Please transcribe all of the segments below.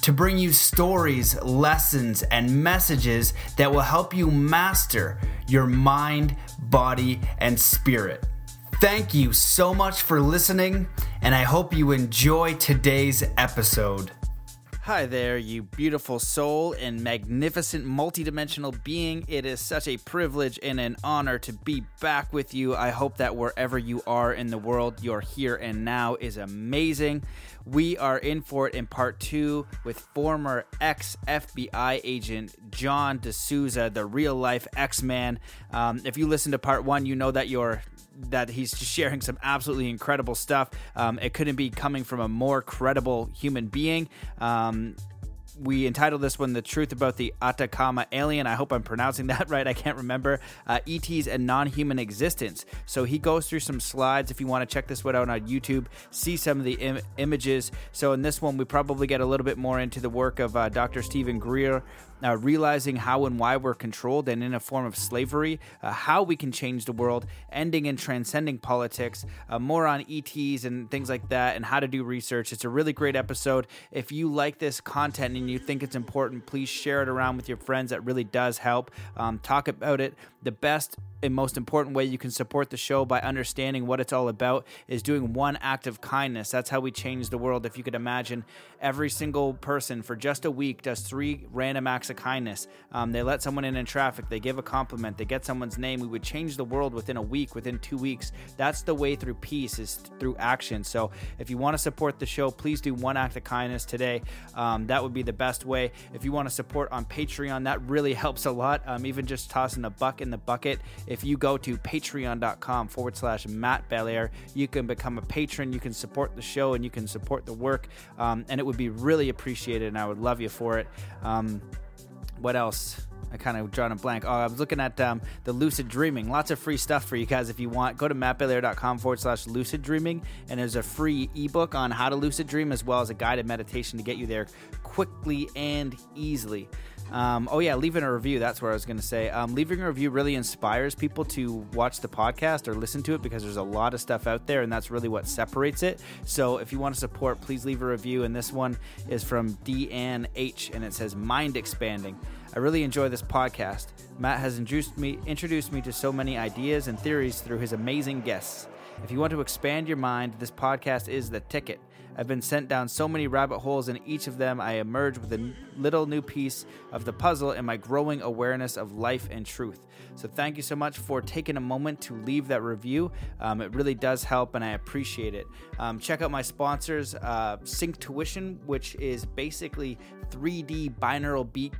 to bring you stories, lessons, and messages that will help you master your mind, body, and spirit. Thank you so much for listening, and I hope you enjoy today's episode. Hi there, you beautiful soul and magnificent multidimensional being. It is such a privilege and an honor to be back with you. I hope that wherever you are in the world, your here and now is amazing. We are in for it in part two with former ex FBI agent John Desouza, the real life X Man. Um, if you listen to part one, you know that you're that he's just sharing some absolutely incredible stuff. Um, it couldn't be coming from a more credible human being. Um, we entitled this one "The Truth About the Atacama Alien." I hope I'm pronouncing that right. I can't remember. Uh, ETs and non-human existence. So he goes through some slides. If you want to check this one out on YouTube, see some of the Im- images. So in this one, we probably get a little bit more into the work of uh, Dr. Steven Greer, uh, realizing how and why we're controlled and in a form of slavery, uh, how we can change the world, ending and transcending politics, uh, more on ETs and things like that, and how to do research. It's a really great episode. If you like this content and you think it's important, please share it around with your friends. That really does help. Um, talk about it. The best and most important way you can support the show by understanding what it's all about is doing one act of kindness. That's how we change the world. If you could imagine, every single person for just a week does three random acts of kindness. Um, they let someone in in traffic, they give a compliment, they get someone's name. We would change the world within a week, within two weeks. That's the way through peace is through action. So if you want to support the show, please do one act of kindness today. Um, that would be the best way. If you want to support on Patreon, that really helps a lot. Um, even just tossing a buck in the bucket if you go to patreon.com forward slash Matt Belair, you can become a patron, you can support the show, and you can support the work. Um, and it would be really appreciated, and I would love you for it. Um, what else? I kind of drawn a blank. Oh, I was looking at um, the lucid dreaming. Lots of free stuff for you guys if you want. Go to mattbelair.com forward slash lucid dreaming, and there's a free ebook on how to lucid dream as well as a guided meditation to get you there quickly and easily. Um, oh yeah, leaving a review. That's what I was going to say. Um, leaving a review really inspires people to watch the podcast or listen to it because there's a lot of stuff out there, and that's really what separates it. So if you want to support, please leave a review. And this one is from Deanne H, and it says "Mind Expanding." I really enjoy this podcast. Matt has introduced me introduced me to so many ideas and theories through his amazing guests. If you want to expand your mind, this podcast is the ticket. I've been sent down so many rabbit holes, and each of them I emerge with a little new piece of the puzzle and my growing awareness of life and truth. So, thank you so much for taking a moment to leave that review. Um, it really does help, and I appreciate it. Um, check out my sponsors, uh, Synctuition, which is basically 3D binaural beat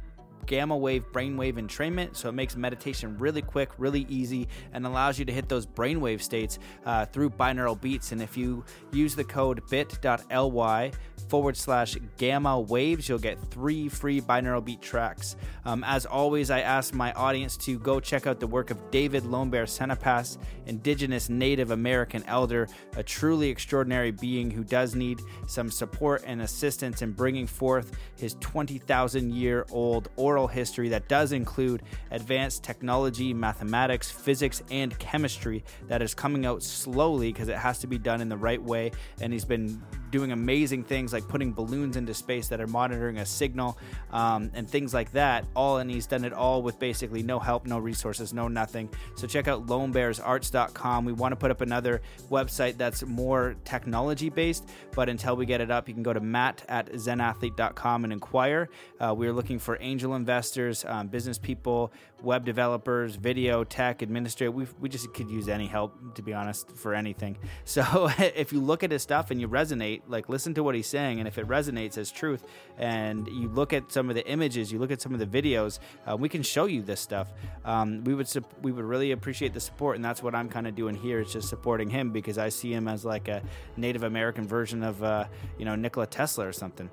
gamma wave brainwave entrainment. So it makes meditation really quick, really easy, and allows you to hit those brainwave states uh, through binaural beats. And if you use the code bit.ly forward slash gamma waves, you'll get three free binaural beat tracks. Um, as always, I ask my audience to go check out the work of David Lonebear Senapas, Indigenous Native American elder, a truly extraordinary being who does need some support and assistance in bringing forth his 20,000 year old oral history that does include advanced technology, mathematics, physics, and chemistry that is coming out slowly because it has to be done in the right way. And he's been doing amazing things like putting balloons into space that are monitoring a signal um, and things like that. All and he's done it all with basically no help, no resources, no nothing. So check out lonebearsarts.com. We want to put up another website that's more technology based, but until we get it up, you can go to matt at zenathlete.com and inquire. Uh, we're looking for angel investors, um, business people, web developers, video, tech, administrator. We we just could use any help, to be honest, for anything. So if you look at his stuff and you resonate, like listen to what he's saying, and if it resonates as truth, and you look at some of the images, you look at some of the videos, uh, we can show you this stuff. Um, we would we would really appreciate the support, and that's what I'm kind of doing here. It's just supporting him because I see him as like a Native American version of uh, you know Nikola Tesla or something.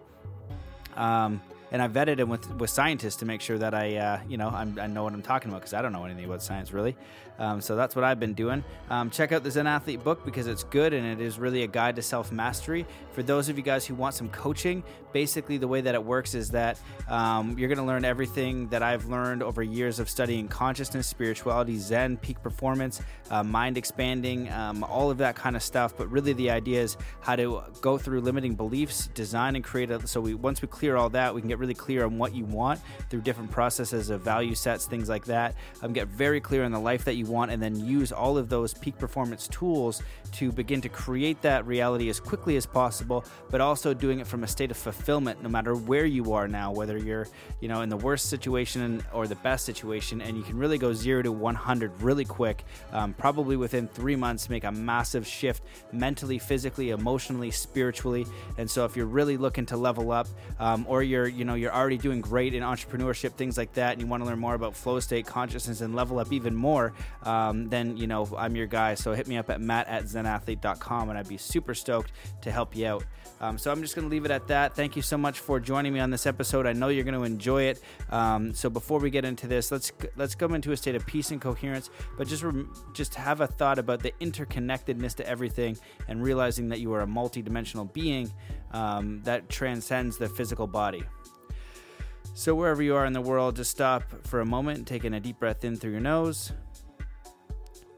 Um, and I vetted him with with scientists to make sure that I uh, you know I'm, i know what I'm talking about because I don't know anything about science really. Um, so that's what I've been doing. Um, check out the Zen Athlete book because it's good and it is really a guide to self mastery. For those of you guys who want some coaching, basically the way that it works is that um, you're going to learn everything that I've learned over years of studying consciousness, spirituality, Zen, peak performance, uh, mind expanding, um, all of that kind of stuff. But really, the idea is how to go through limiting beliefs, design and create a. So we once we clear all that, we can get really clear on what you want through different processes of value sets, things like that. Um, get very clear on the life that you want, and then use all of those peak performance tools to begin to create that reality as quickly as possible, but also doing it from a state of fulfillment, no matter where you are now, whether you're you know in the worst situation or the best situation, and you can really go zero to 100 really quick, um, probably within three months, make a massive shift mentally, physically, emotionally, spiritually. And so, if you're really looking to level up, um, or you're you know you're already doing great in entrepreneurship, things like that, and you want to learn more about flow state consciousness and level up even more, um, then you know I'm your guy. So hit me up at matt at zenathlete.com, and I'd be super stoked to help you out. Um, so I'm just going to leave it at that. Thank you so much for joining me on this episode. I know you're going to enjoy it. Um, so before we get into this, let's let's come into a state of peace and coherence. But just rem- just have a thought about the interconnectedness to everything, and realizing that you are a multidimensional being um, that transcends the physical body. So wherever you are in the world, just stop for a moment, and taking a deep breath in through your nose.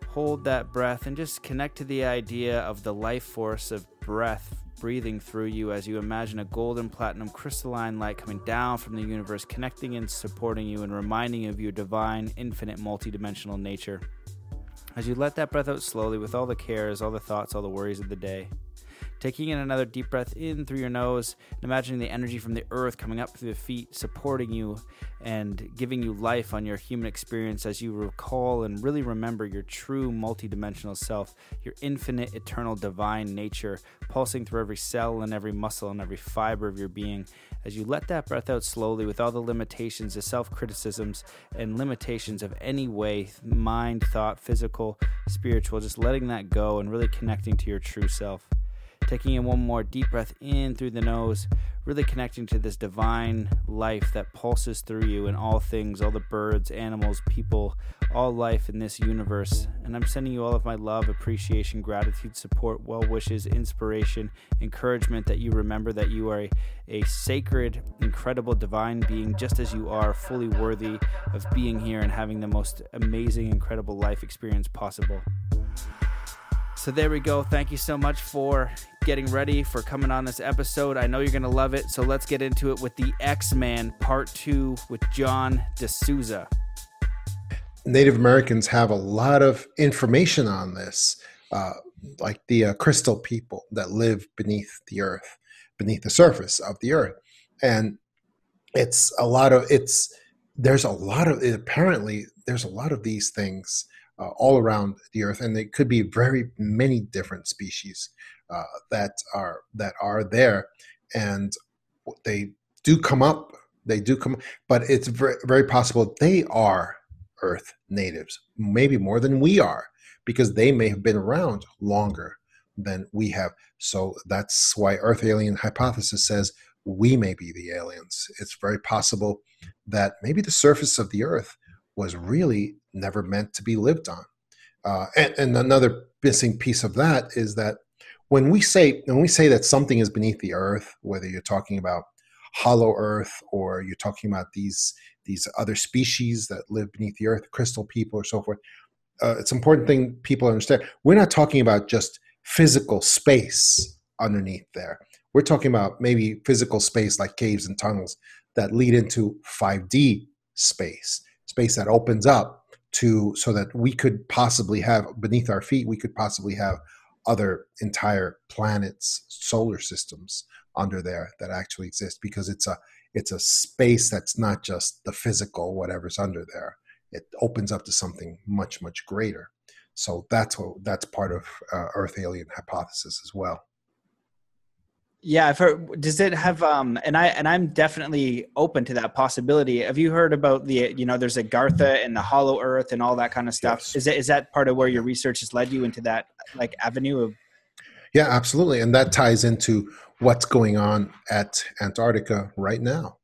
Hold that breath and just connect to the idea of the life force of breath breathing through you as you imagine a golden platinum crystalline light coming down from the universe, connecting and supporting you and reminding you of your divine, infinite, multidimensional nature. As you let that breath out slowly with all the cares, all the thoughts, all the worries of the day. Taking in another deep breath in through your nose and imagining the energy from the earth coming up through the feet, supporting you and giving you life on your human experience as you recall and really remember your true multidimensional self, your infinite, eternal, divine nature pulsing through every cell and every muscle and every fiber of your being. As you let that breath out slowly with all the limitations, the self criticisms, and limitations of any way mind, thought, physical, spiritual, just letting that go and really connecting to your true self. Taking in one more deep breath in through the nose, really connecting to this divine life that pulses through you in all things, all the birds, animals, people, all life in this universe. And I'm sending you all of my love, appreciation, gratitude, support, well wishes, inspiration, encouragement that you remember that you are a, a sacred, incredible, divine being, just as you are, fully worthy of being here and having the most amazing, incredible life experience possible. So there we go. Thank you so much for getting ready for coming on this episode. I know you're going to love it. So let's get into it with the X Man Part 2 with John Desouza. Native Americans have a lot of information on this, uh, like the uh, crystal people that live beneath the earth, beneath the surface of the earth. And it's a lot of, it's, there's a lot of, apparently, there's a lot of these things uh, all around the earth, and it could be very many different species uh, that are that are there, and they do come up. They do come, but it's very, very possible they are Earth natives, maybe more than we are, because they may have been around longer than we have. So that's why Earth alien hypothesis says we may be the aliens. It's very possible that maybe the surface of the Earth was really never meant to be lived on. Uh, and, and, another missing piece of that is that when we say when we say that something is beneath the earth, whether you're talking about hollow earth or you're talking about these these other species that live beneath the earth, crystal people or so forth, uh, it's important thing people understand. We're not talking about just physical space underneath there. We're talking about maybe physical space like caves and tunnels that lead into 5D space space that opens up to so that we could possibly have beneath our feet we could possibly have other entire planets solar systems under there that actually exist because it's a it's a space that's not just the physical whatever's under there. It opens up to something much much greater. So that's what that's part of uh, earth alien hypothesis as well yeah, I've heard. Does it have? Um, and I and I'm definitely open to that possibility. Have you heard about the? You know, there's Agartha and the Hollow Earth and all that kind of stuff. Yes. Is that is that part of where your research has led you into that like avenue of? Yeah, absolutely, and that ties into what's going on at Antarctica right now.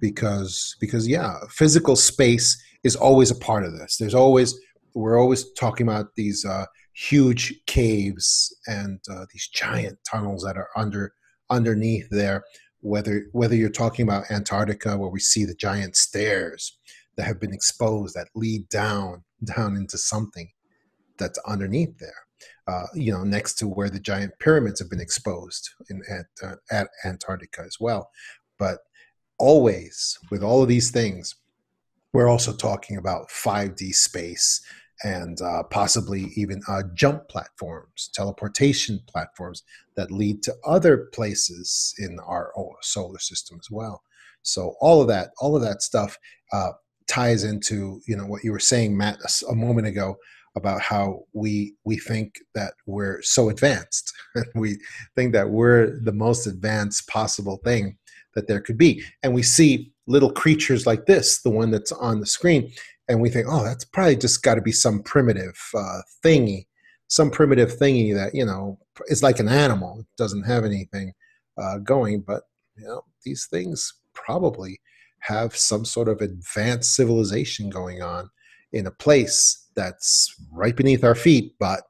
because because yeah, physical space is always a part of this. There's always we're always talking about these uh, huge caves and uh, these giant tunnels that are under underneath there. Whether whether you're talking about Antarctica, where we see the giant stairs that have been exposed that lead down down into something that's underneath there. Uh, you know, next to where the giant pyramids have been exposed in at, uh, at Antarctica as well. But always with all of these things, we're also talking about 5D space and uh, possibly even uh, jump platforms, teleportation platforms that lead to other places in our solar system as well. So all of that, all of that stuff uh, ties into you know what you were saying, Matt, a, a moment ago about how we we think that we're so advanced, we think that we're the most advanced possible thing that there could be, and we see little creatures like this, the one that's on the screen, and we think, oh, that's probably just got to be some primitive uh, thingy, some primitive thingy that you know is like an animal, it doesn't have anything uh, going. But you know, these things probably have some sort of advanced civilization going on in a place that's right beneath our feet, but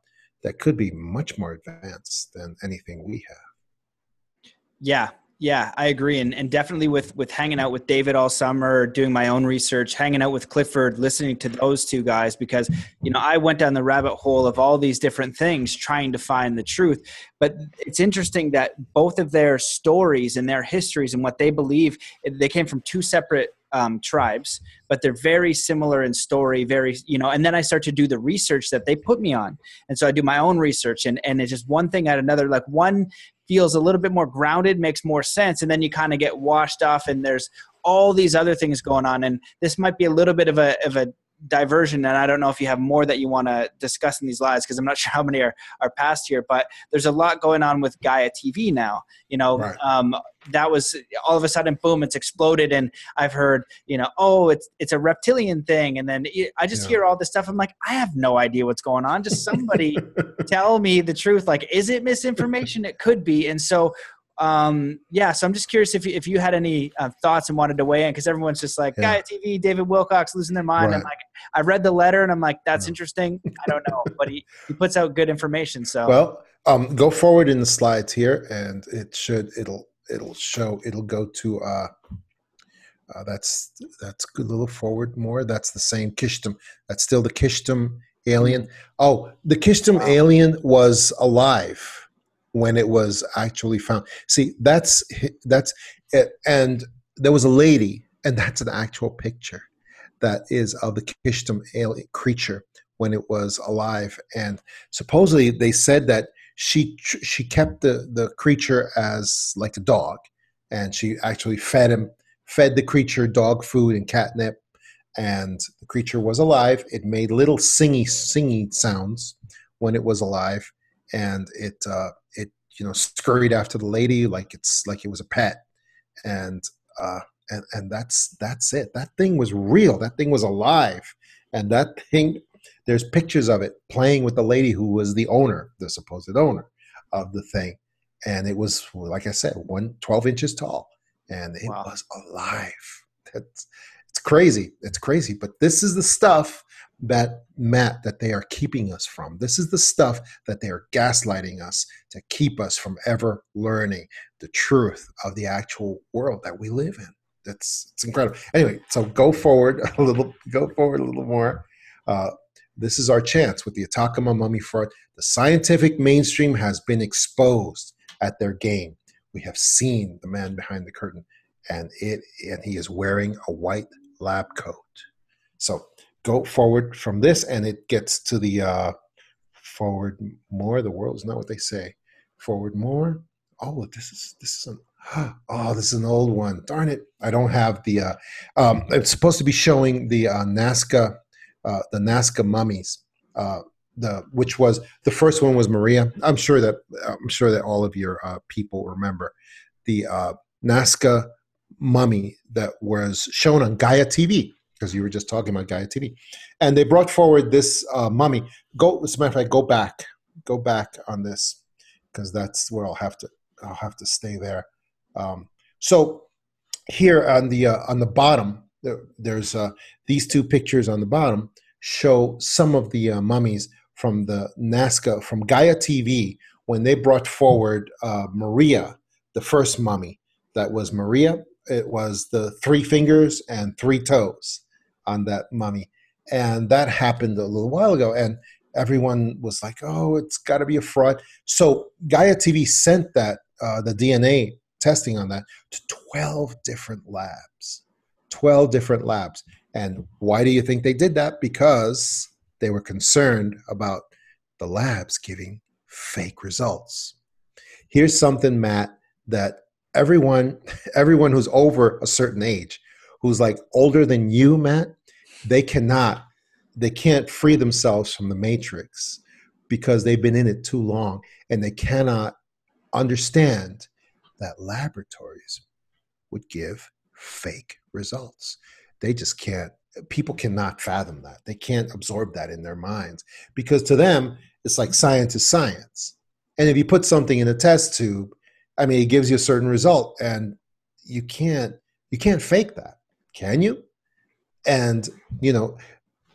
that could be much more advanced than anything we have. Yeah, yeah, I agree, and and definitely with with hanging out with David all summer, doing my own research, hanging out with Clifford, listening to those two guys because you know I went down the rabbit hole of all these different things trying to find the truth. But it's interesting that both of their stories and their histories and what they believe they came from two separate um, tribes, but they're very similar in story. Very, you know. And then I start to do the research that they put me on, and so I do my own research, and and it's just one thing at another. Like one feels a little bit more grounded, makes more sense, and then you kind of get washed off, and there's all these other things going on. And this might be a little bit of a of a diversion and i don't know if you have more that you want to discuss in these lives because i'm not sure how many are, are past here but there's a lot going on with gaia tv now you know right. um, that was all of a sudden boom it's exploded and i've heard you know oh it's it's a reptilian thing and then i just yeah. hear all this stuff i'm like i have no idea what's going on just somebody tell me the truth like is it misinformation it could be and so um, yeah, so I'm just curious if you, if you had any uh, thoughts and wanted to weigh in because everyone's just like, yeah. Gaia TV, David Wilcock losing their mind. Right. I'm like, I read the letter and I'm like, that's yeah. interesting. I don't know, but he, he puts out good information. So well, um, go forward in the slides here, and it should it'll it'll show it'll go to uh, uh that's that's good. Little forward more. That's the same Kyshtym. That's still the Kyshtym alien. Oh, the Kyshtym wow. alien was alive when it was actually found. See, that's that's it. and there was a lady, and that's an actual picture that is of the Kyshtym alien creature when it was alive, and supposedly they said that she she kept the the creature as like a dog, and she actually fed him fed the creature dog food and catnip and the creature was alive. It made little singy singing sounds when it was alive, and it uh, it you know scurried after the lady like it's like it was a pet and uh and and that's that's it that thing was real that thing was alive and that thing there's pictures of it playing with the lady who was the owner the supposed owner of the thing and it was like i said one 12 inches tall and it wow. was alive that's it's crazy it's crazy but this is the stuff that Matt that they are keeping us from. This is the stuff that they are gaslighting us to keep us from ever learning the truth of the actual world that we live in. That's it's incredible. Anyway, so go forward a little, go forward a little more. Uh, this is our chance with the Atacama mummy fraud. The scientific mainstream has been exposed at their game. We have seen the man behind the curtain, and it and he is wearing a white lab coat. So go forward from this and it gets to the uh, forward more. The world is not what they say. Forward more. Oh, this is this is an oh, this is an old one. Darn it! I don't have the. Uh, um, it's supposed to be showing the uh, Nazca, uh, the Nazca mummies. Uh, the which was the first one was Maria. I'm sure that I'm sure that all of your uh, people remember the uh, Nazca mummy that was shown on Gaia TV because you were just talking about Gaia TV. And they brought forward this uh, mummy. Go, as a matter of fact, go back, go back on this because that's where I'll have to I'll have to stay there. Um, so here on the on the bottom, there, there's uh, these two pictures on the bottom show some of the uh, mummies from the Nazca from Gaia TV when they brought forward uh, Maria, the first mummy that was Maria. It was the three fingers and three toes on that mummy, and that happened a little while ago. And everyone was like, "Oh, it's got to be a fraud." So Gaia TV sent that uh, the DNA testing on that to 12 different labs. 12 different labs. And why do you think they did that? Because they were concerned about the labs giving fake results. Here's something, Matt, that everyone everyone who's over a certain age, who's like older than you, Matt, they cannot they can't free themselves from the matrix because they've been in it too long and they cannot understand that laboratories would give fake results. They just can't, people cannot fathom that. They can't absorb that in their minds because to them, it's like science is science. And if you put something in a test tube, I mean, it gives you a certain result and you can't, you can't fake that, can you? And, you know,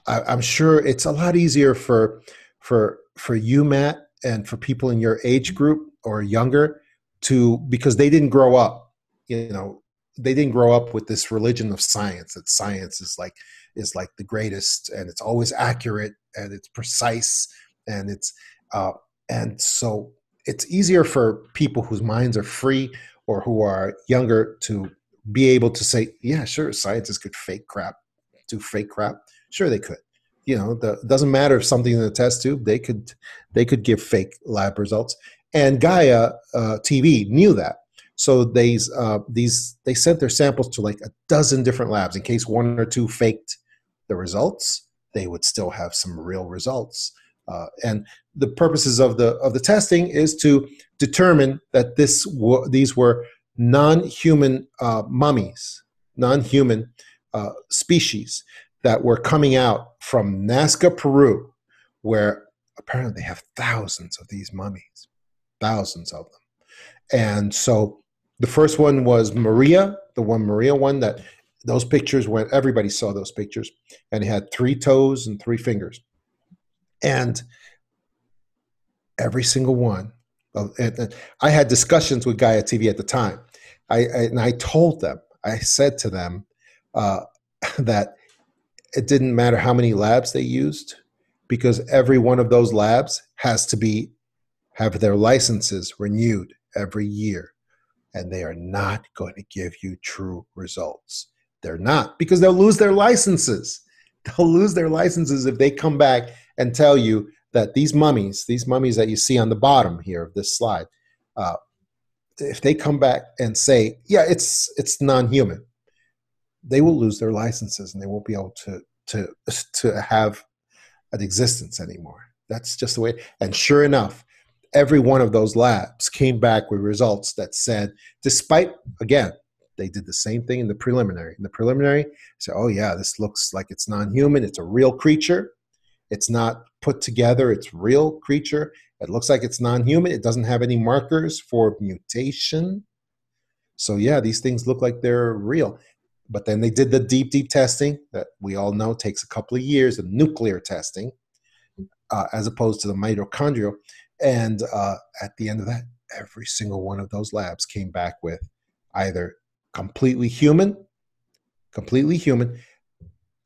I, I'm sure it's a lot easier for, for, for you, Matt, and for people in your age group or younger to because they didn't grow up you know they didn't grow up with this religion of science that science is like is like the greatest and it's always accurate and it's precise and it's uh, and so it's easier for people whose minds are free or who are younger to be able to say yeah sure scientists could fake crap do fake crap. Sure they could. You know the doesn't matter if something in the test tube they could they could give fake lab results. And Gaia uh, TV knew that. So these uh, these they sent their samples to like a dozen different labs in case one or two faked the results. They would still have some real results. Uh, and the purposes of the of the testing is to determine that this w- these were non-human uh, mummies, non-human uh, species that were coming out from Nazca, Peru, where apparently they have thousands of these mummies thousands of them. And so the first one was Maria, the one Maria one that those pictures went, everybody saw those pictures, and it had three toes and three fingers. And every single one, of, I had discussions with Gaia TV at the time. I, I and I told them, I said to them uh, that it didn't matter how many labs they used because every one of those labs has to be have their licenses renewed every year, and they are not going to give you true results. They're not because they'll lose their licenses. They'll lose their licenses if they come back and tell you that these mummies, these mummies that you see on the bottom here of this slide, uh, if they come back and say, "Yeah, it's it's non-human," they will lose their licenses and they won't be able to to to have an existence anymore. That's just the way. And sure enough, every one of those labs came back with results that said, despite, again, they did the same thing in the preliminary. In the preliminary, say, oh, yeah, this looks like it's non human. It's a real creature. It's not put together, it's real creature. It looks like it's non human. It doesn't have any markers for mutation. So, yeah, these things look like they're real. But then they did the deep, deep testing that we all know takes a couple of years of nuclear testing, uh, as opposed to the mitochondrial. And uh, at the end of that, every single one of those labs came back with either completely human, completely human,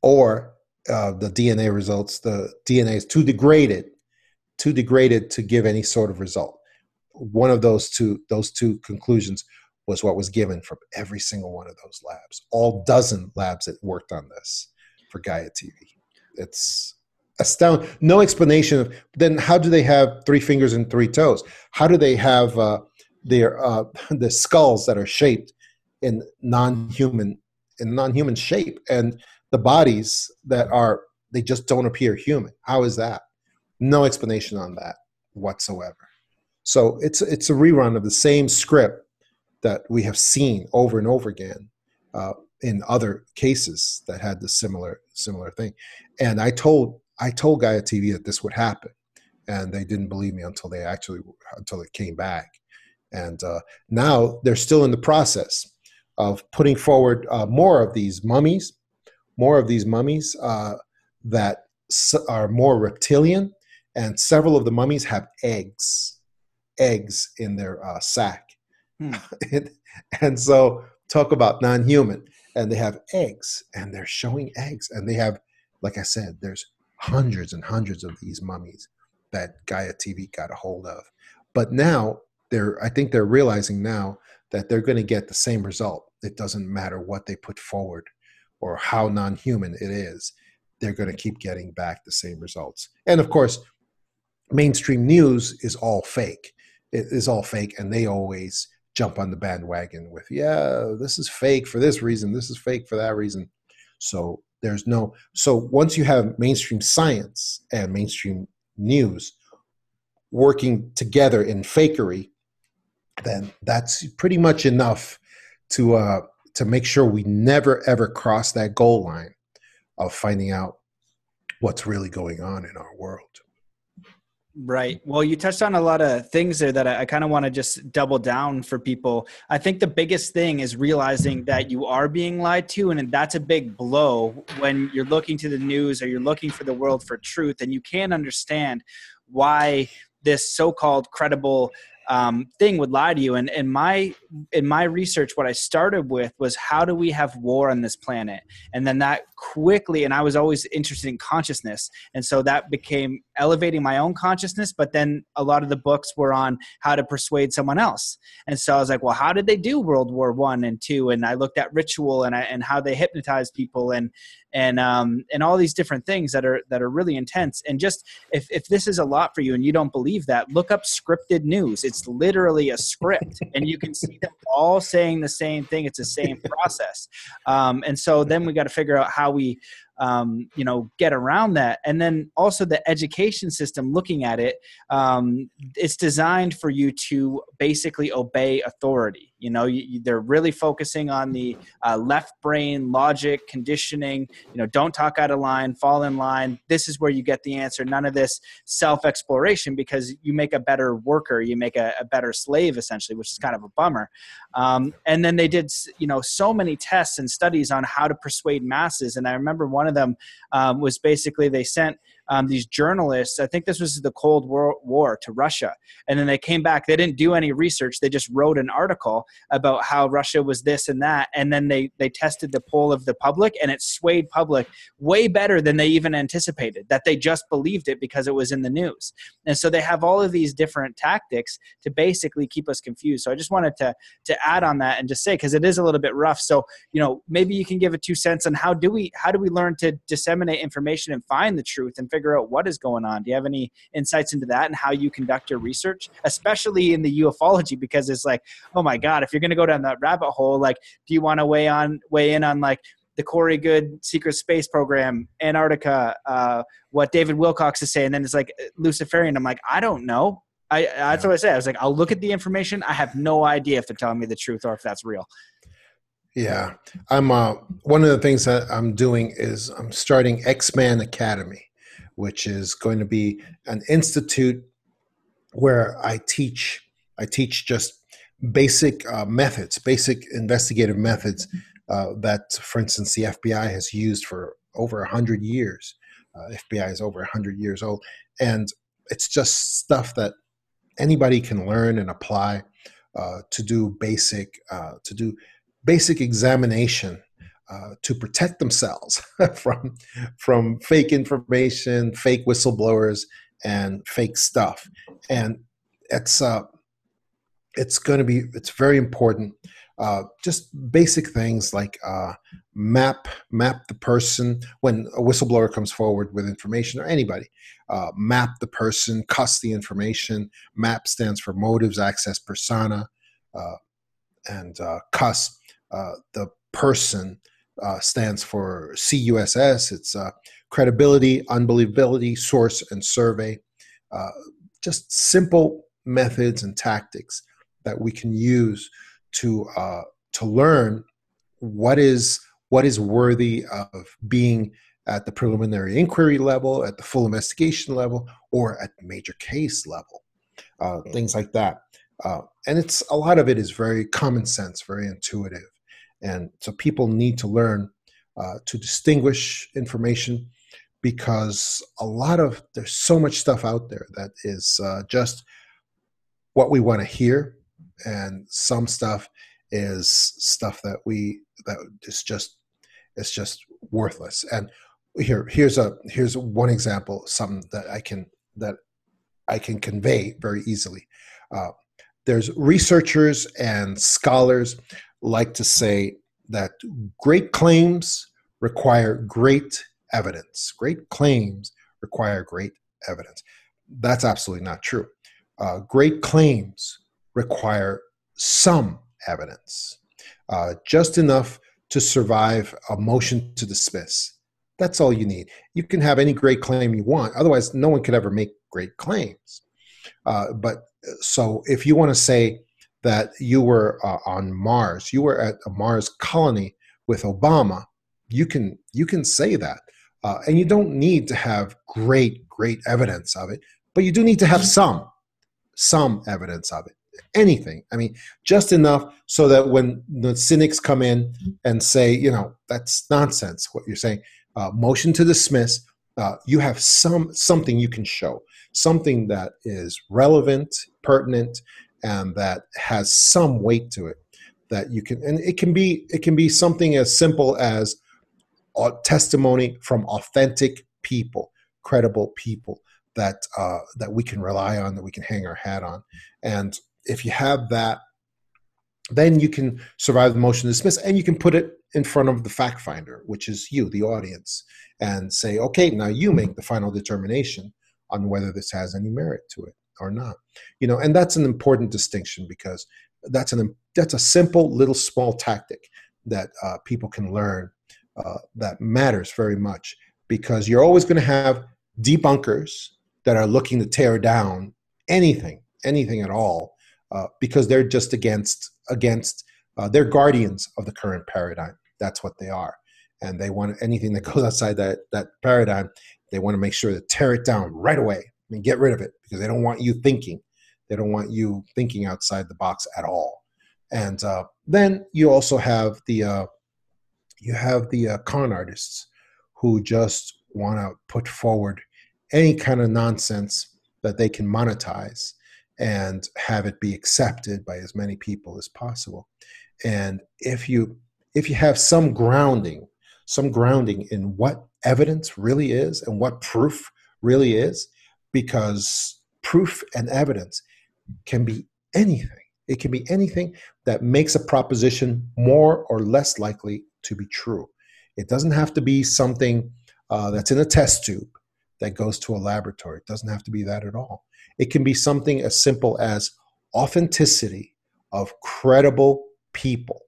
or uh, the DNA results, the DNA is too degraded, too degraded to give any sort of result. One of those two, those two conclusions was what was given from every single one of those labs. All dozen labs that worked on this for Gaia TV. It's astounding. No explanation of then how do they have three fingers and three toes? How do they have uh, their uh, the skulls that are shaped in non-human in non-human shape and the bodies that are they just don't appear human? How is that? No explanation on that whatsoever. So it's it's a rerun of the same script that we have seen over and over again. Uh, in other cases that had the similar similar thing. And I told I told Gaia TV that this would happen, and they didn't believe me until they actually until it came back. And uh, now they're still in the process of putting forward uh, more of these mummies, more of these mummies uh, that are more reptilian, and several of the mummies have eggs, eggs in their uh, sac, hmm. and, and so talk about non-human, and they have eggs, and they're showing eggs, and they have, like I said, there's hundreds and hundreds of these mummies that Gaia TV got a hold of, but now they're, I think they're realizing now that they're going to get the same result. It doesn't matter what they put forward or how non human it is, they're going to keep getting back the same results. And of course, mainstream news is all fake. It is all fake, and they always jump on the bandwagon with, yeah, this is fake for this reason, this is fake for that reason. So there's no, so once you have mainstream science and mainstream news working together in fakery, then that's pretty much enough to uh, to make sure we never ever cross that goal line of finding out what's really going on in our world. Right. Well, you touched on a lot of things there that I, I kind of want to just double down for people. I think the biggest thing is realizing that you are being lied to, and that's a big blow when you're looking to the news or you're looking for the world for truth, and you can't understand why this so-called credible um, thing would lie to you. And in my in my research, what I started with was how do we have war on this planet, and then that quickly. And I was always interested in consciousness, and so that became elevating my own consciousness. But then a lot of the books were on how to persuade someone else, and so I was like, well, how did they do World War One and Two? And I looked at ritual and I, and how they hypnotize people and and um, and all these different things that are that are really intense. And just if if this is a lot for you and you don't believe that, look up scripted news. It's literally a script, and you can see them all saying the same thing. It's the same process. Um, and so then we got to figure out how we um, you know get around that. And then also the education system looking at it um, it's designed for you to basically obey authority you know you, they're really focusing on the uh, left brain logic conditioning you know don't talk out of line fall in line. This is where you get the answer. None of this self exploration because you make a better worker you make a, a, better slave essentially which is kind of a bummer. Um, and then they did you know so many tests and studies on how to persuade masses. And i remember one of them um, was basically they sent um, these journalists. I think this was the Cold War, War to Russia, and then they came back. They didn't do any research. They just wrote an article about how Russia was this and that, and then they they tested the poll of the public, and it swayed public way better than they even anticipated. That they just believed it because it was in the news, and so they have all of these different tactics to basically keep us confused. So I just wanted to to add on that and just say because it is a little bit rough. So you know maybe you can give a two cents on how do we how do we learn to disseminate information and find the truth and figure out what is going on. Do you have any insights into that and how you conduct your research, especially in the ufology? Because it's like, oh my god, if you're going to go down that rabbit hole, like, do you want to weigh on weigh in on like the Corey Goode Secret Space Program, Antarctica, uh, what David Wilcock is saying, and then it's like Luciferian. I'm like, I don't know. I that's yeah. what I said. I was like, I'll look at the information. I have no idea if they're telling me the truth or if that's real. Yeah, I'm. Uh, one of the things that I'm doing is I'm starting X Man Academy, which is going to be an institute where I teach. I teach just basic uh, methods, basic investigative methods uh, that, for instance, the FBI has used for over a hundred years. Uh, FBI is over a hundred years old, and it's just stuff that anybody can learn and apply uh, to do basic uh, to do basic examination uh, to protect themselves from from fake information, fake whistleblowers, and fake stuff. And it's uh, it's going to be it's very important. Uh, just basic things like uh, map map the person when a whistleblower comes forward with information or anybody uh, map the person cuss the information map stands for motives access persona uh, and uh, cuss the person uh, stands for CUSS. It's uh, credibility, unbelievability, source, and survey. Uh, just simple methods and tactics that we can use to uh, to learn what is what is worthy of being at the preliminary inquiry level, at the full investigation level, or at the major case level. things like that. and it's a lot of it is very common sense, very intuitive And so people need to learn uh, to distinguish information because a lot of there's so much stuff out there that is uh, just what we want to hear, and some stuff is stuff that we that is just it's just worthless. And here here's a here's one example something that I can that I can convey very easily. Uh, there's researchers and scholars like to say that great claims require great evidence. Great claims require great evidence. That's absolutely not true. Uh, great claims require some evidence, uh, just enough to survive a motion to dismiss. That's all you need. You can have any great claim you want. Otherwise, no one could ever make great claims. Uh, but so if you want to say that you were uh, on Mars, you were at a Mars colony with Obama, you can you can say that, uh, and you don't need to have great great evidence of it, but you do need to have some some evidence of it. Anything, I mean, just enough so that when the cynics come in and say, you know, that's nonsense what you're saying, uh, motion to dismiss, uh, you have some something you can show, something that is relevant, pertinent, and that has some weight to it that you can and it can be it can be something as simple as a testimony from authentic people credible people that uh, that we can rely on that we can hang our hat on. And if you have that then you can survive the motion to dismiss and you can put it in front of the fact finder which is you the audience and say okay now you make the final determination on whether this has any merit to it or not. You know and that's an important distinction because that's an that's a simple little small tactic that uh, people can learn uh, that matters very much because you're always going to have debunkers that are looking to tear down anything anything at all uh, because they're just against against uh, they're guardians of the current paradigm. That's what they are. And they want anything that goes outside that that paradigm they want to make sure to tear it down right away and get rid of it because they don't want you thinking. They don't want you thinking outside the box at all. And uh, then you also have the uh, you have the uh, con artists who just want to put forward any kind of nonsense that they can monetize and have it be accepted by as many people as possible. And if you if you have some grounding, some grounding in what evidence really is and what proof really is, because proof and evidence can be anything. It can be anything that makes a proposition more or less likely to be true. It doesn't have to be something uh, that's in a test tube that goes to a laboratory. It doesn't have to be that at all. It can be something as simple as authenticity of credible people.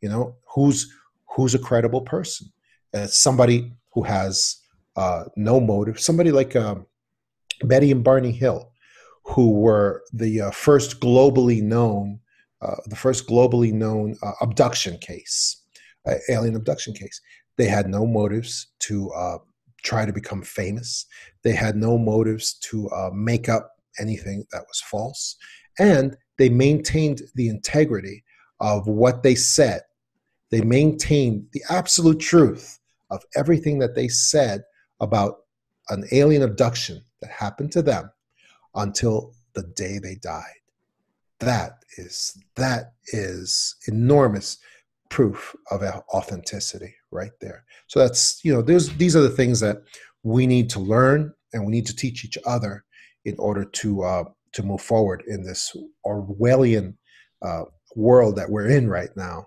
You know, who's who's a credible person? It's somebody who has uh, no motive. Somebody like um, Betty and Barney Hill, who were the uh, first globally known, uh, the first globally known uh, abduction case, alien abduction case. They had no motives to uh, try to become famous. They had no motives to uh, make up anything that was false, and they maintained the integrity of what they said. They maintained the absolute truth of everything that they said about an alien abduction that happened to them until the day they died. That is that is enormous proof of authenticity right there. So that's you know these are the things that we need to learn and we need to teach each other in order to uh, to move forward in this Orwellian uh, world that we're in right now,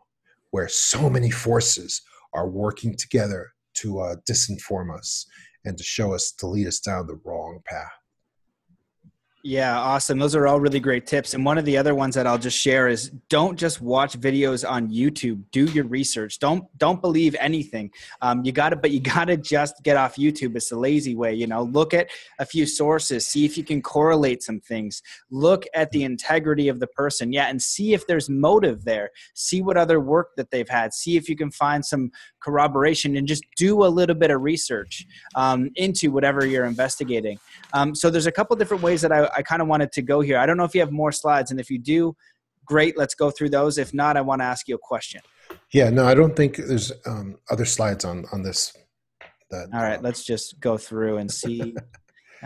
where so many forces are working together to uh, disinform us and to show us to lead us down the wrong path. Yeah, awesome. Those are all really great tips. And one of the other ones that I'll just share is don't just watch videos on YouTube. Do your research. Don't don't believe anything. Um, you got to, but you got to just get off YouTube. It's the lazy way. You know, look at a few sources. See if you can correlate some things. Look at the integrity of the person. Yeah, and see if there's motive there. See what other work that they've had. See if you can find some corroboration, and just do a little bit of research um, into whatever you're investigating. Um, so there's a couple different ways that I I kind of wanted to go here. I don't know if you have more slides, and if you do, great. Let's go through those. If not, I want to ask you a question. Yeah, no, I don't think there's um, other slides on on this. That, All right, um, let's just go through and see.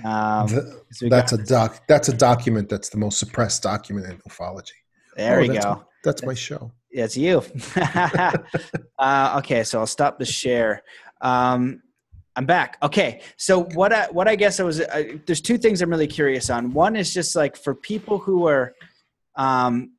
Um, the, that's a doc. That's a document. That's the most suppressed document in ufology. There oh, we that's, go. That's, that's my show. It's you. uh, okay, so I'll stop the share. Um, I'm back. Okay, so what I what I guess I was uh, there's two things I'm really curious on. One is just like for people who are um,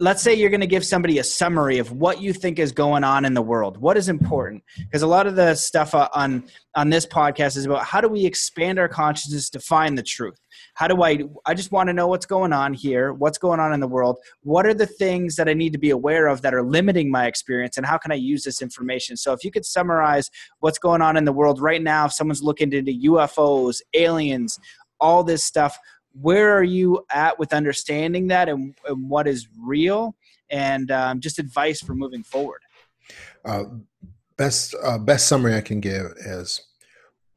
let's say you're going to give somebody a summary of what you think is going on in the world what is important because a lot of the stuff on on this podcast is about how do we expand our consciousness to find the truth how do i i just want to know what's going on here what's going on in the world. What are the things that i need to be aware of that are limiting my experience and how can i use this information? So if you could summarize what's going on in the world right now if someone's looking into ufos aliens all this stuff where are you at with understanding that and, and what is real? And um, just advice for moving forward. Uh, best uh, best summary i can give is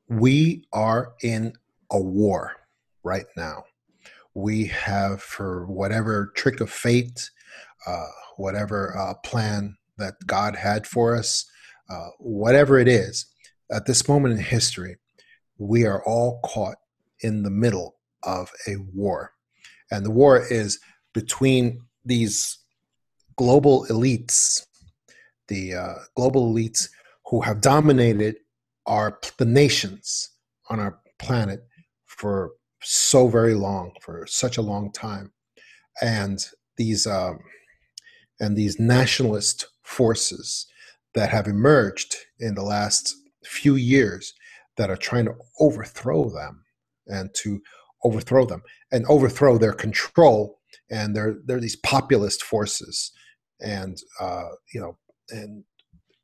we are in a war right now we have for whatever trick of fate uh, whatever uh, plan that god had for us uh, whatever it is at this moment in history we are all caught in the middle of a war. And the war is between these global elites, the uh, global elites who have dominated our the nations on our planet for so very long, for such a long time, and these um, and these nationalist forces that have emerged in the last few years that are trying to overthrow them and to overthrow them and overthrow their control. And they're they're these populist forces, and uh, you know, and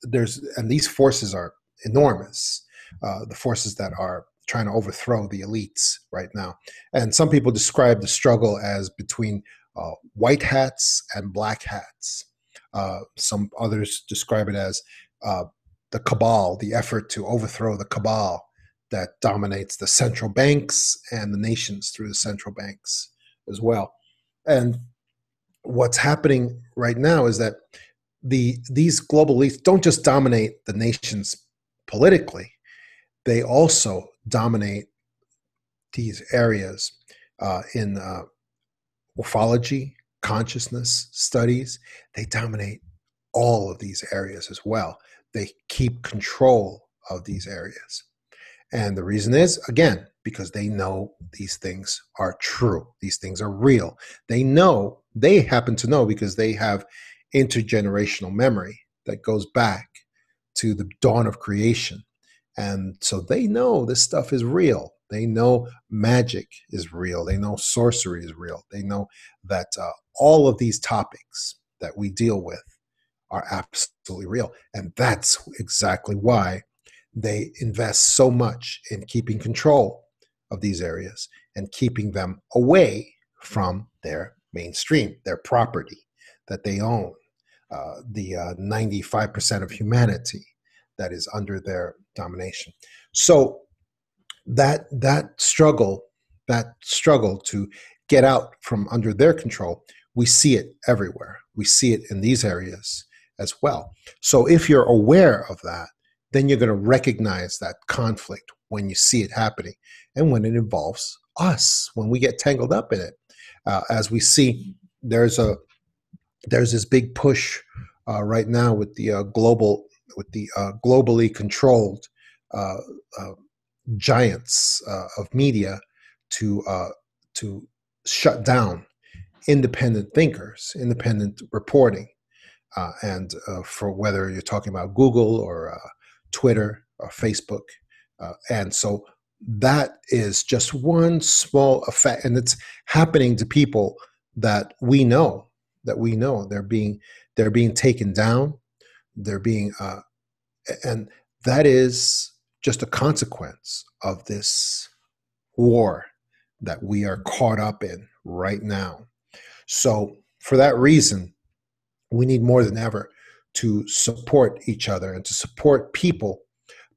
there's and these forces are enormous. Uh, the forces that are trying to overthrow the elites right now. And some people describe the struggle as between uh, white hats and black hats. Uh, some others describe it as uh, the cabal, the effort to overthrow the cabal that dominates the central banks and the nations through the central banks as well. And what's happening right now is that the these global elites don't just dominate the nations politically; they also dominate these areas uh, in uh, ufology, consciousness studies. They dominate all of these areas as well. They keep control of these areas. And the reason is, again, because they know these things are true. These things are real. They know, they happen to know because they have intergenerational memory that goes back to the dawn of creation. And so they know this stuff is real. They know magic is real. They know sorcery is real. They know that uh, all of these topics that we deal with are absolutely real. And that's exactly why they invest so much in keeping control of these areas and keeping them away from their mainstream, their property that they own, uh, the uh, 95% of humanity that is under their domination. So that that struggle, that struggle to get out from under their control, we see it everywhere. We see it in these areas as well. So if you're aware of that, then you're going to recognize that conflict when you see it happening and when it involves us when we get tangled up in it uh, as we see there's a there's this big push uh, right now with the uh, global with the uh, globally controlled uh, uh, giants of media to to shut down independent thinkers independent reporting and for whether you're talking about Google or Twitter, or Facebook. Uh, and so that is just one small effect. And it's happening to people that we know, that we know they're being, they're being taken down. They're being, uh, and that is just a consequence of this war that we are caught up in right now. So, for that reason, we need more than ever to support each other and to support people,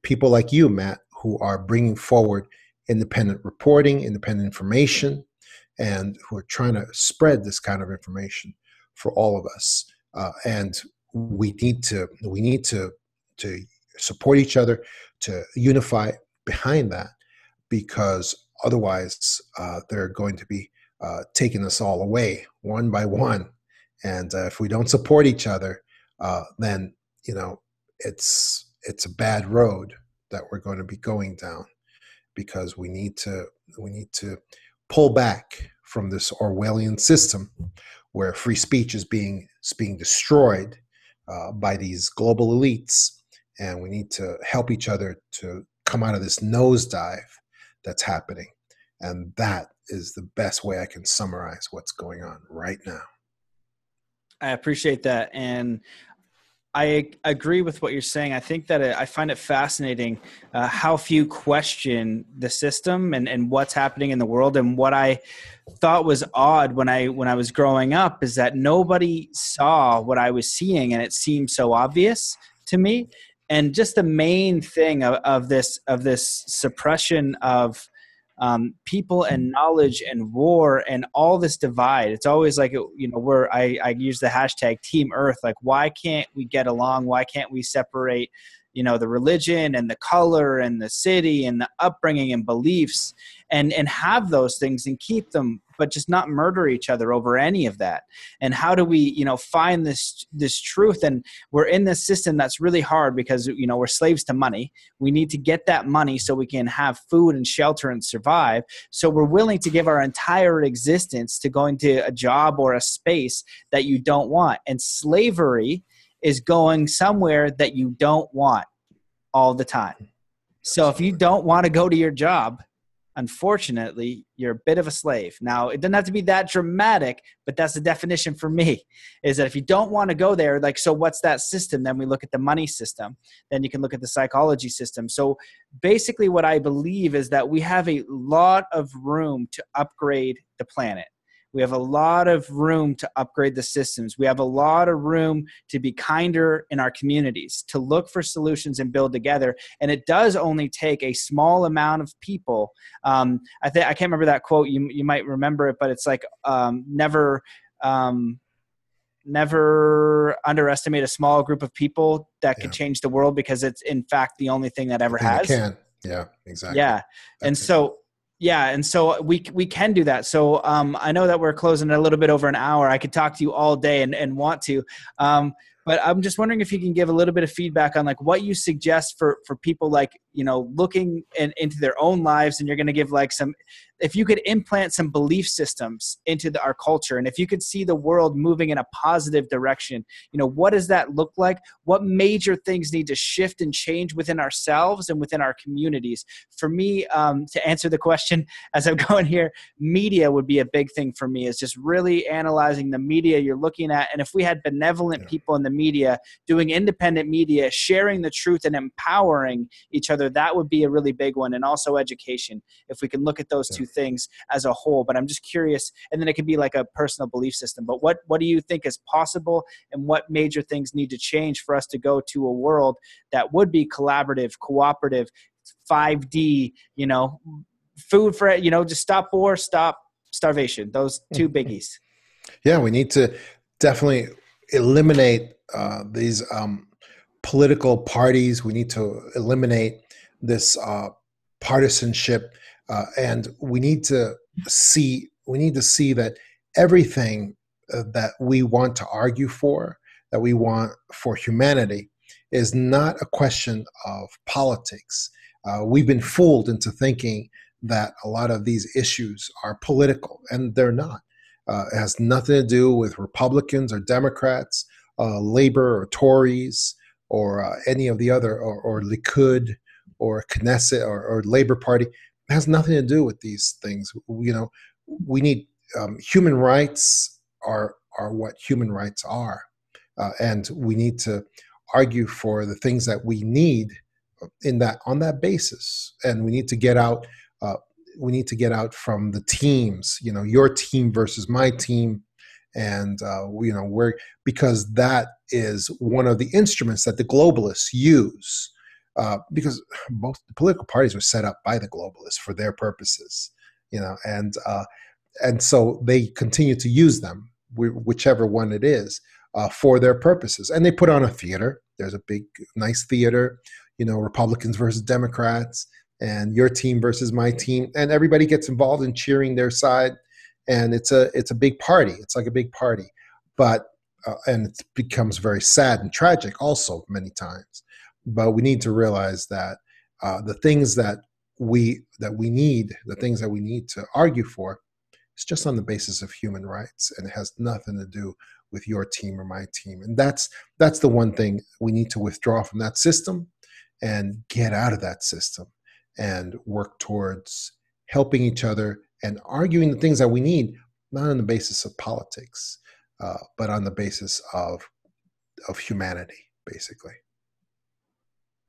people like you, Matt, who are bringing forward independent reporting, independent information, and who are trying to spread this kind of information for all of us. Uh, and we need to we need to to support each other to unify behind that because otherwise uh, they're going to be uh, taking us all away one by one. And uh, if we don't support each other uh, then you know it's it's a bad road that we're going to be going down because we need to we need to pull back from this Orwellian system where free speech is being is being destroyed uh, by these global elites, and we need to help each other to come out of this nosedive that's happening, and that is the best way I can summarize what's going on right now. I appreciate that, and I agree with what you're saying. I think that I find it fascinating uh, how few question the system and, and what's happening in the world. And what I thought was odd when I when I was growing up is that nobody saw what I was seeing, and it seemed so obvious to me. And just the main thing of, of this of this suppression of um, people and knowledge and war and all this divide. It's always like, you know, we're, I, I use the hashtag Team Earth. Like, why can't we get along? Why can't we separate you know the religion and the color and the city and the upbringing and beliefs and and have those things and keep them but just not murder each other over any of that. And how do we you know find this this truth? And we're in this system that's really hard because you know we're slaves to money. We need to get that money so we can have food and shelter and survive. So we're willing to give our entire existence to going to a job or a space that you don't want. And slavery is going somewhere that you don't want all the time. So if you don't want to go to your job, unfortunately, you're a bit of a slave. Now, it doesn't have to be that dramatic, but that's the definition for me is that if you don't want to go there, like, so what's that system? Then we look at the money system. Then you can look at the psychology system. So basically, what I believe is that we have a lot of room to upgrade the planet. We have a lot of room to upgrade the systems. We have a lot of room to be kinder in our communities, to look for solutions and build together. And it does only take a small amount of people. Um, I think I can't remember that quote. You you might remember it, but it's like um, never. Um, never underestimate a small group of people that yeah. could change the world because it's in fact the only thing that ever has. can. Yeah, exactly. Yeah. That's and so yeah and so we we can do that. So um, i know that we're closing a little bit over an hour. I could talk to you all day and, and want to. Um, but i'm just wondering if you can give a little bit of feedback on like what you suggest for for people like you know looking in, into their own lives and you're going to give like some if you could implant some belief systems into the, our culture and if you could see the world moving in a positive direction you know what does that look like what major things need to shift and change within ourselves and within our communities for me um, to answer the question as i'm going here media would be a big thing for me is just really analyzing the media you're looking at and if we had benevolent yeah. people in the media doing independent media sharing the truth and empowering each other that would be a really big one and also education if we can look at those two things as a whole. But I'm just curious, and then it could be like a personal belief system. But what what do you think is possible, and what major things need to change for us to go to a world that would be collaborative, cooperative, 5D, you know, food for you know, just stop war, stop starvation. Those two biggies. Yeah, we need to definitely eliminate uh, these um, political parties. We need to eliminate this uh, partisanship uh, and we need to see we need to see that everything uh, that we want to argue for, that we want for humanity, is not a question of politics. Uh, we've been fooled into thinking that a lot of these issues are political, and they're not. Uh, it has nothing to do with Republicans or Democrats, uh, Labor or Tories, or uh, any of the other, or, or Likud, or Knesset, or, or Labor Party It has nothing to do with these things. You know, we need um, human rights are are what human rights are, uh, and we need to argue for the things that we need in that on that basis. And we need to get out. We need to get out from the teams. You know, your team versus my team, and uh, you know, we're because that is one of the instruments that the globalists use uh, because both the political parties were set up by the globalists for their purposes, you know, and uh, and so they continue to use them, whichever one it is. uh, for their purposes. And they put on a theater. There's a big, nice theater, you know, Republicans versus Democrats, and your team versus my team, and everybody gets involved in cheering their side. And it's a it's a big party. It's like a big party, but uh, and it becomes very sad and tragic also many times. But we need to realize that uh, the things that we that we need, the things that we need to argue for, is just on the basis of human rights, and it has nothing to do with your team or my team. And that's that's the one thing we need to withdraw from that system and get out of that system and work towards helping each other and arguing the things that we need, not on the basis of politics, uh, but on the basis of of humanity, basically.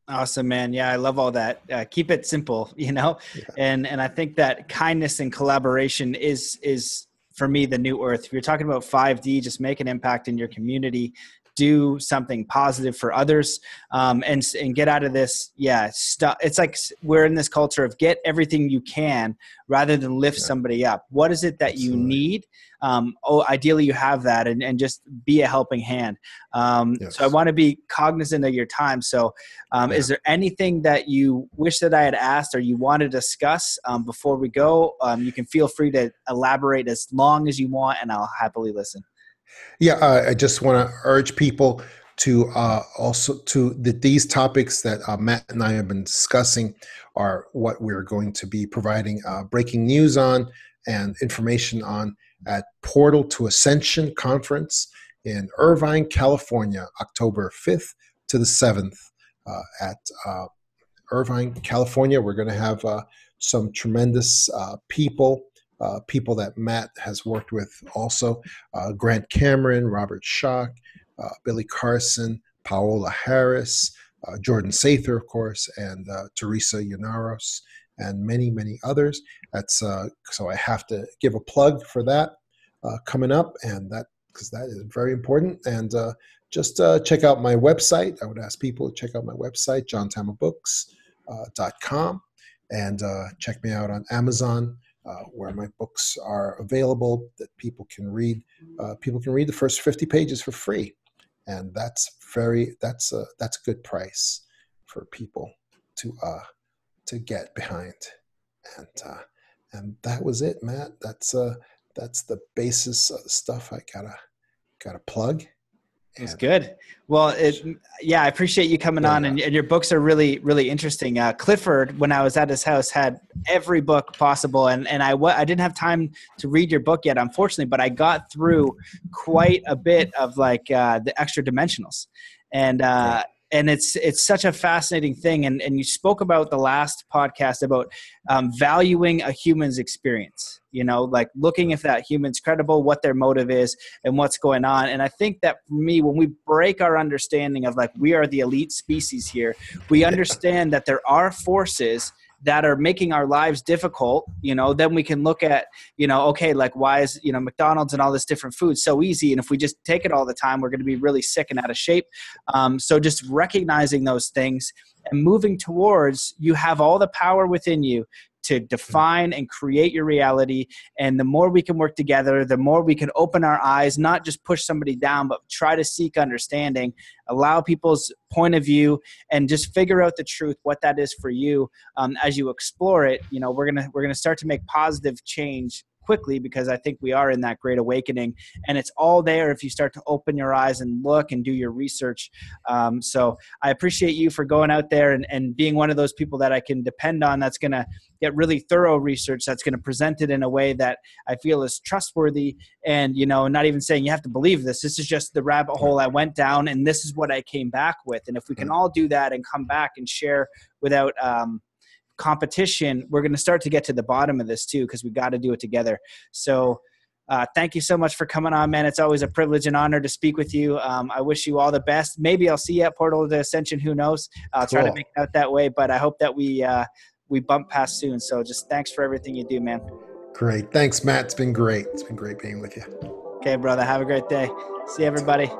Awesome, man. Yeah, I love all that. Uh, keep it simple, you know, yeah. and and I think that kindness and collaboration is is for me the new earth. If you're talking about 5D, just make an impact in your community, do something positive for others um, and and get out of this yeah stuff it's like we're in this culture of get everything you can rather than lift yeah. somebody up what is it that Absolutely. you need um, oh ideally you have that and, and just be a helping hand um, yes. so i want to be cognizant of your time so um, yeah. is there anything that you wish that i had asked or you want to discuss um, before we go um, you can feel free to elaborate as long as you want and i'll happily listen yeah, uh, I just want to urge people to uh, also to that these topics that uh, Matt and I have been discussing are what we're going to be providing uh, breaking news on and information on at Portal to Ascension conference in Irvine, California, October 5th to the 7th uh, at uh, Irvine, California. We're going to have some tremendous people uh, people that Matt has worked with also uh, Grant Cameron, Robert Schoch, uh, Billy Carson, Paola Harris, uh, Jordan Sather, of course, and uh, Teresa Yanaros, and many, many others. That's uh, so I have to give a plug for that coming up, and that because that is very important. And just check out my website. I would ask people to check out my website, johntamaBooks.com, and check me out on Amazon uh, where my books are available that people can read. Uh, people can read the first 50 pages for free, and that's very that's a that's a good price for people to uh, to get behind. And uh, and that was it, Matt. That's uh that's the basis of the stuff I gotta gotta plug. It's good. Well, it, yeah, I appreciate you coming yeah, on, and, and, your books are really, really interesting. Uh, Clifford, when I was at his house, had every book possible, and and I I didn't have time to read your book yet, unfortunately, but I got through quite a bit of like uh, the extra dimensionals, and uh, and it's it's such a fascinating thing. And and you spoke about the last podcast about um, valuing a human's experience you know like looking if that human's credible what their motive is and what's going on. And i think that for me when we break our understanding of like we are the elite species here we understand that there are forces that are making our lives difficult you know then we can look at you know okay like why is you know mcdonald's and all this different food so easy? And if we just take it all the time we're going to be really sick and out of shape. Um, so just recognizing those things and moving towards you have all the power within you to define and create your reality. And the more we can work together, the more we can open our eyes, not just push somebody down, but try to seek understanding, allow people's point of view, and just figure out the truth, what that is for you. Um, as you explore it, you know, we're gonna we're gonna start to make positive change quickly because I think we are in that great awakening. And it's all there if you start to open your eyes and look and do your research. Um, so I appreciate you for going out there and, and being one of those people that I can depend on that's going to get really thorough research that's going to present it in a way that I feel is trustworthy and, you know, not even saying you have to believe this. This is just the rabbit hole I went down and this is what I came back with. And if we can all do that and come back and share without, um, competition, we're going to start to get to the bottom of this too because we got to do it together. So, uh, thank you so much for coming on, man. It's always a privilege and honor to speak with you. Um, I wish you all the best. Maybe I'll see you at Portal to Ascension. Who knows? I'll cool. try to make it out that way, but I hope that we uh, we bump past soon. So, just thanks for everything you do, man. Great. Thanks, Matt. It's been great. It's been great being with you. Okay, brother. Have a great day. See everybody.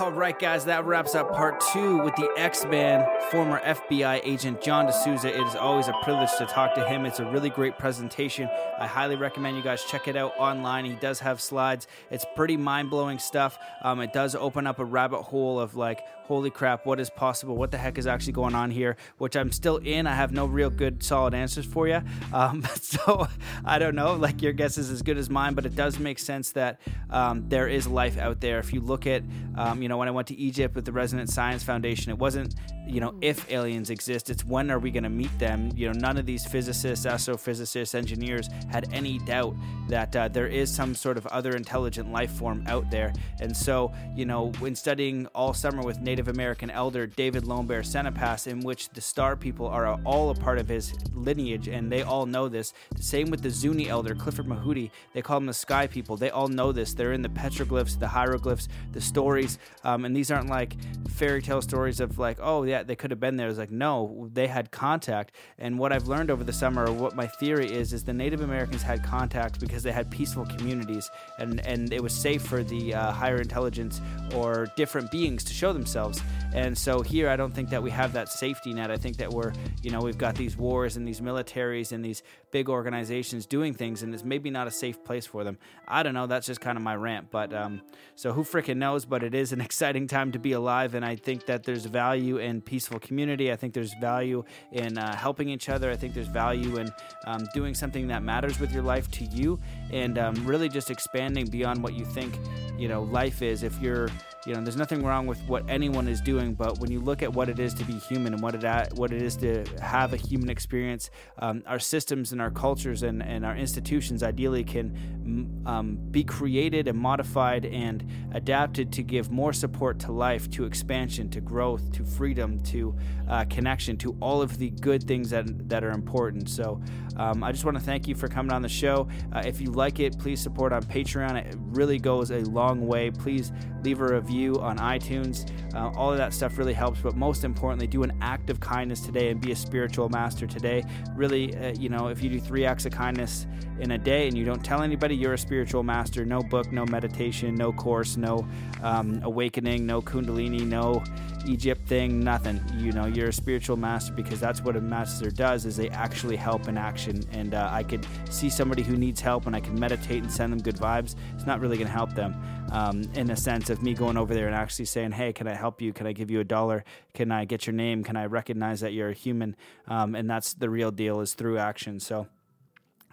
All right, guys, that wraps up part two with the X Man, former FBI agent John Desouza. It is always a privilege to talk to him. It's a really great presentation. I highly recommend you guys check it out online. He does have slides. It's pretty mind blowing stuff. Um, it does open up a rabbit hole of like, holy crap, what is possible? What the heck is actually going on here? Which I'm still in. I have no real good, solid answers for you. Um, so I don't know. Like, your guess is as good as mine, but it does make sense that um, there is life out there. If you look at, um, you know, when I went to Egypt with the Resonance Science Foundation, it wasn't, you know, if aliens exist, it's when are we going to meet them? You know, none of these physicists, astrophysicists, engineers had any doubt that uh, there is some sort of other intelligent life form out there. And so, you know, when studying all summer with Native American elder David Lonebear Sanipass, in which the star people are all a part of his lineage, and they all know this. The same with the Zuni elder Clifford Mahooty. They call them the Sky People. They all know this. They're in the petroglyphs, the hieroglyphs, the stories, um, and these aren't like fairy tale stories of like, oh yeah, they could have been there. It's like no, they had contact. And what I've learned over the summer, or what my theory is, is the Native Americans had contact because they had peaceful communities, and and it was safe for the uh, higher intelligence or different beings to show themselves. And so here, I don't think that we have that safety net. I think that we're, you know, we've got these wars and these militaries and these big organizations doing things, and it's maybe not a safe place for them. I don't know. That's just kind of my rant. But um, so who freaking knows? But it is an exciting time to be alive, and I think that there's value in peaceful community. I think there's value in uh, helping each other. I think there's value in um, doing something that matters with your life to you, and um, really just expanding beyond what you think, you know, life is. If you're you know, there's nothing wrong with what anyone is doing, but when you look at what it is to be human and what it what it is to have a human experience, um, our systems and our cultures and, and our institutions ideally can um, be created and modified and adapted to give more support to life, to expansion, to growth, to freedom, to uh, connection, to all of the good things that that are important. So, um, I just want to thank you for coming on the show. Uh, if you like it, please support on Patreon. It really goes a long way. Please leave a review on iTunes. Uh, all of that stuff really helps. But most importantly, do an act of kindness today and be a spiritual master today. Really, uh, you know, if you do three acts of kindness in a day and you don't tell anybody, you're a spiritual master. No book, no meditation, no course, no um, awakening, no Kundalini, no Egypt thing, nothing. You know, you're a spiritual master because that's what a master does is they actually help in action. And uh, I could see somebody who needs help and I can meditate and send them good vibes. It's not really going to help them um, in a sense of me going over there and actually saying, hey, can I help you? Can I give you a dollar? Can I get your name? Can I recognize that you're a human? Um, and that's the real deal is through action. So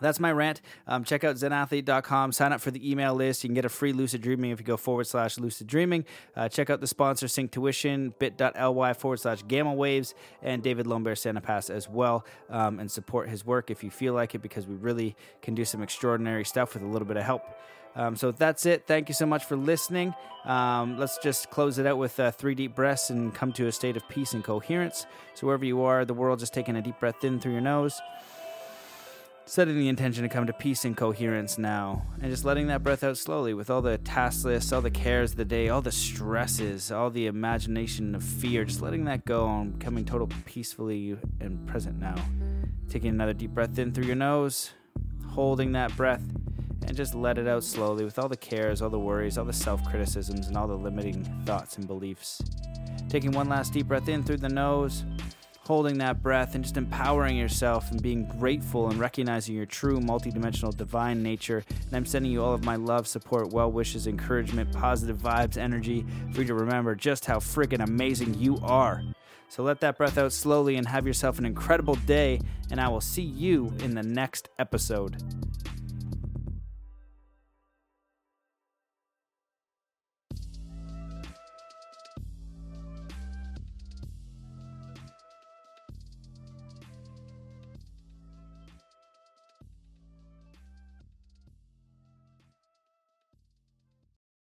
that's my rant. Um, check out zenathlete.com. Sign up for the email list. You can get a free lucid dreaming if you go forward slash lucid dreaming. Uh, check out the sponsor, Synctuition, bit.ly forward slash gamma waves, and David Lonebear Sanipass as well. Um, and support his work if you feel like it because we really can do some extraordinary stuff with a little bit of help. Um, so that's it. Thank you so much for listening. Um, let's just close it out with uh, three deep breaths and come to a state of peace and coherence. So, wherever you are, the world, just taking a deep breath in through your nose setting the intention to come to peace and coherence now, and just letting that breath out slowly with all the task lists, all the cares of the day, all the stresses, all the imagination of fear, just letting that go and coming total peacefully and present now. Taking another deep breath in through your nose, holding that breath, and just let it out slowly with all the cares, all the worries, all the self criticisms, and all the limiting thoughts and beliefs. Taking one last deep breath in through the nose holding that breath and just empowering yourself and being grateful and recognizing your true multidimensional divine nature. And I'm sending you all of my love, support, well wishes, encouragement, positive vibes, energy for you to remember just how freaking amazing you are. So let that breath out slowly and have yourself an incredible day, and I will see you in the next episode.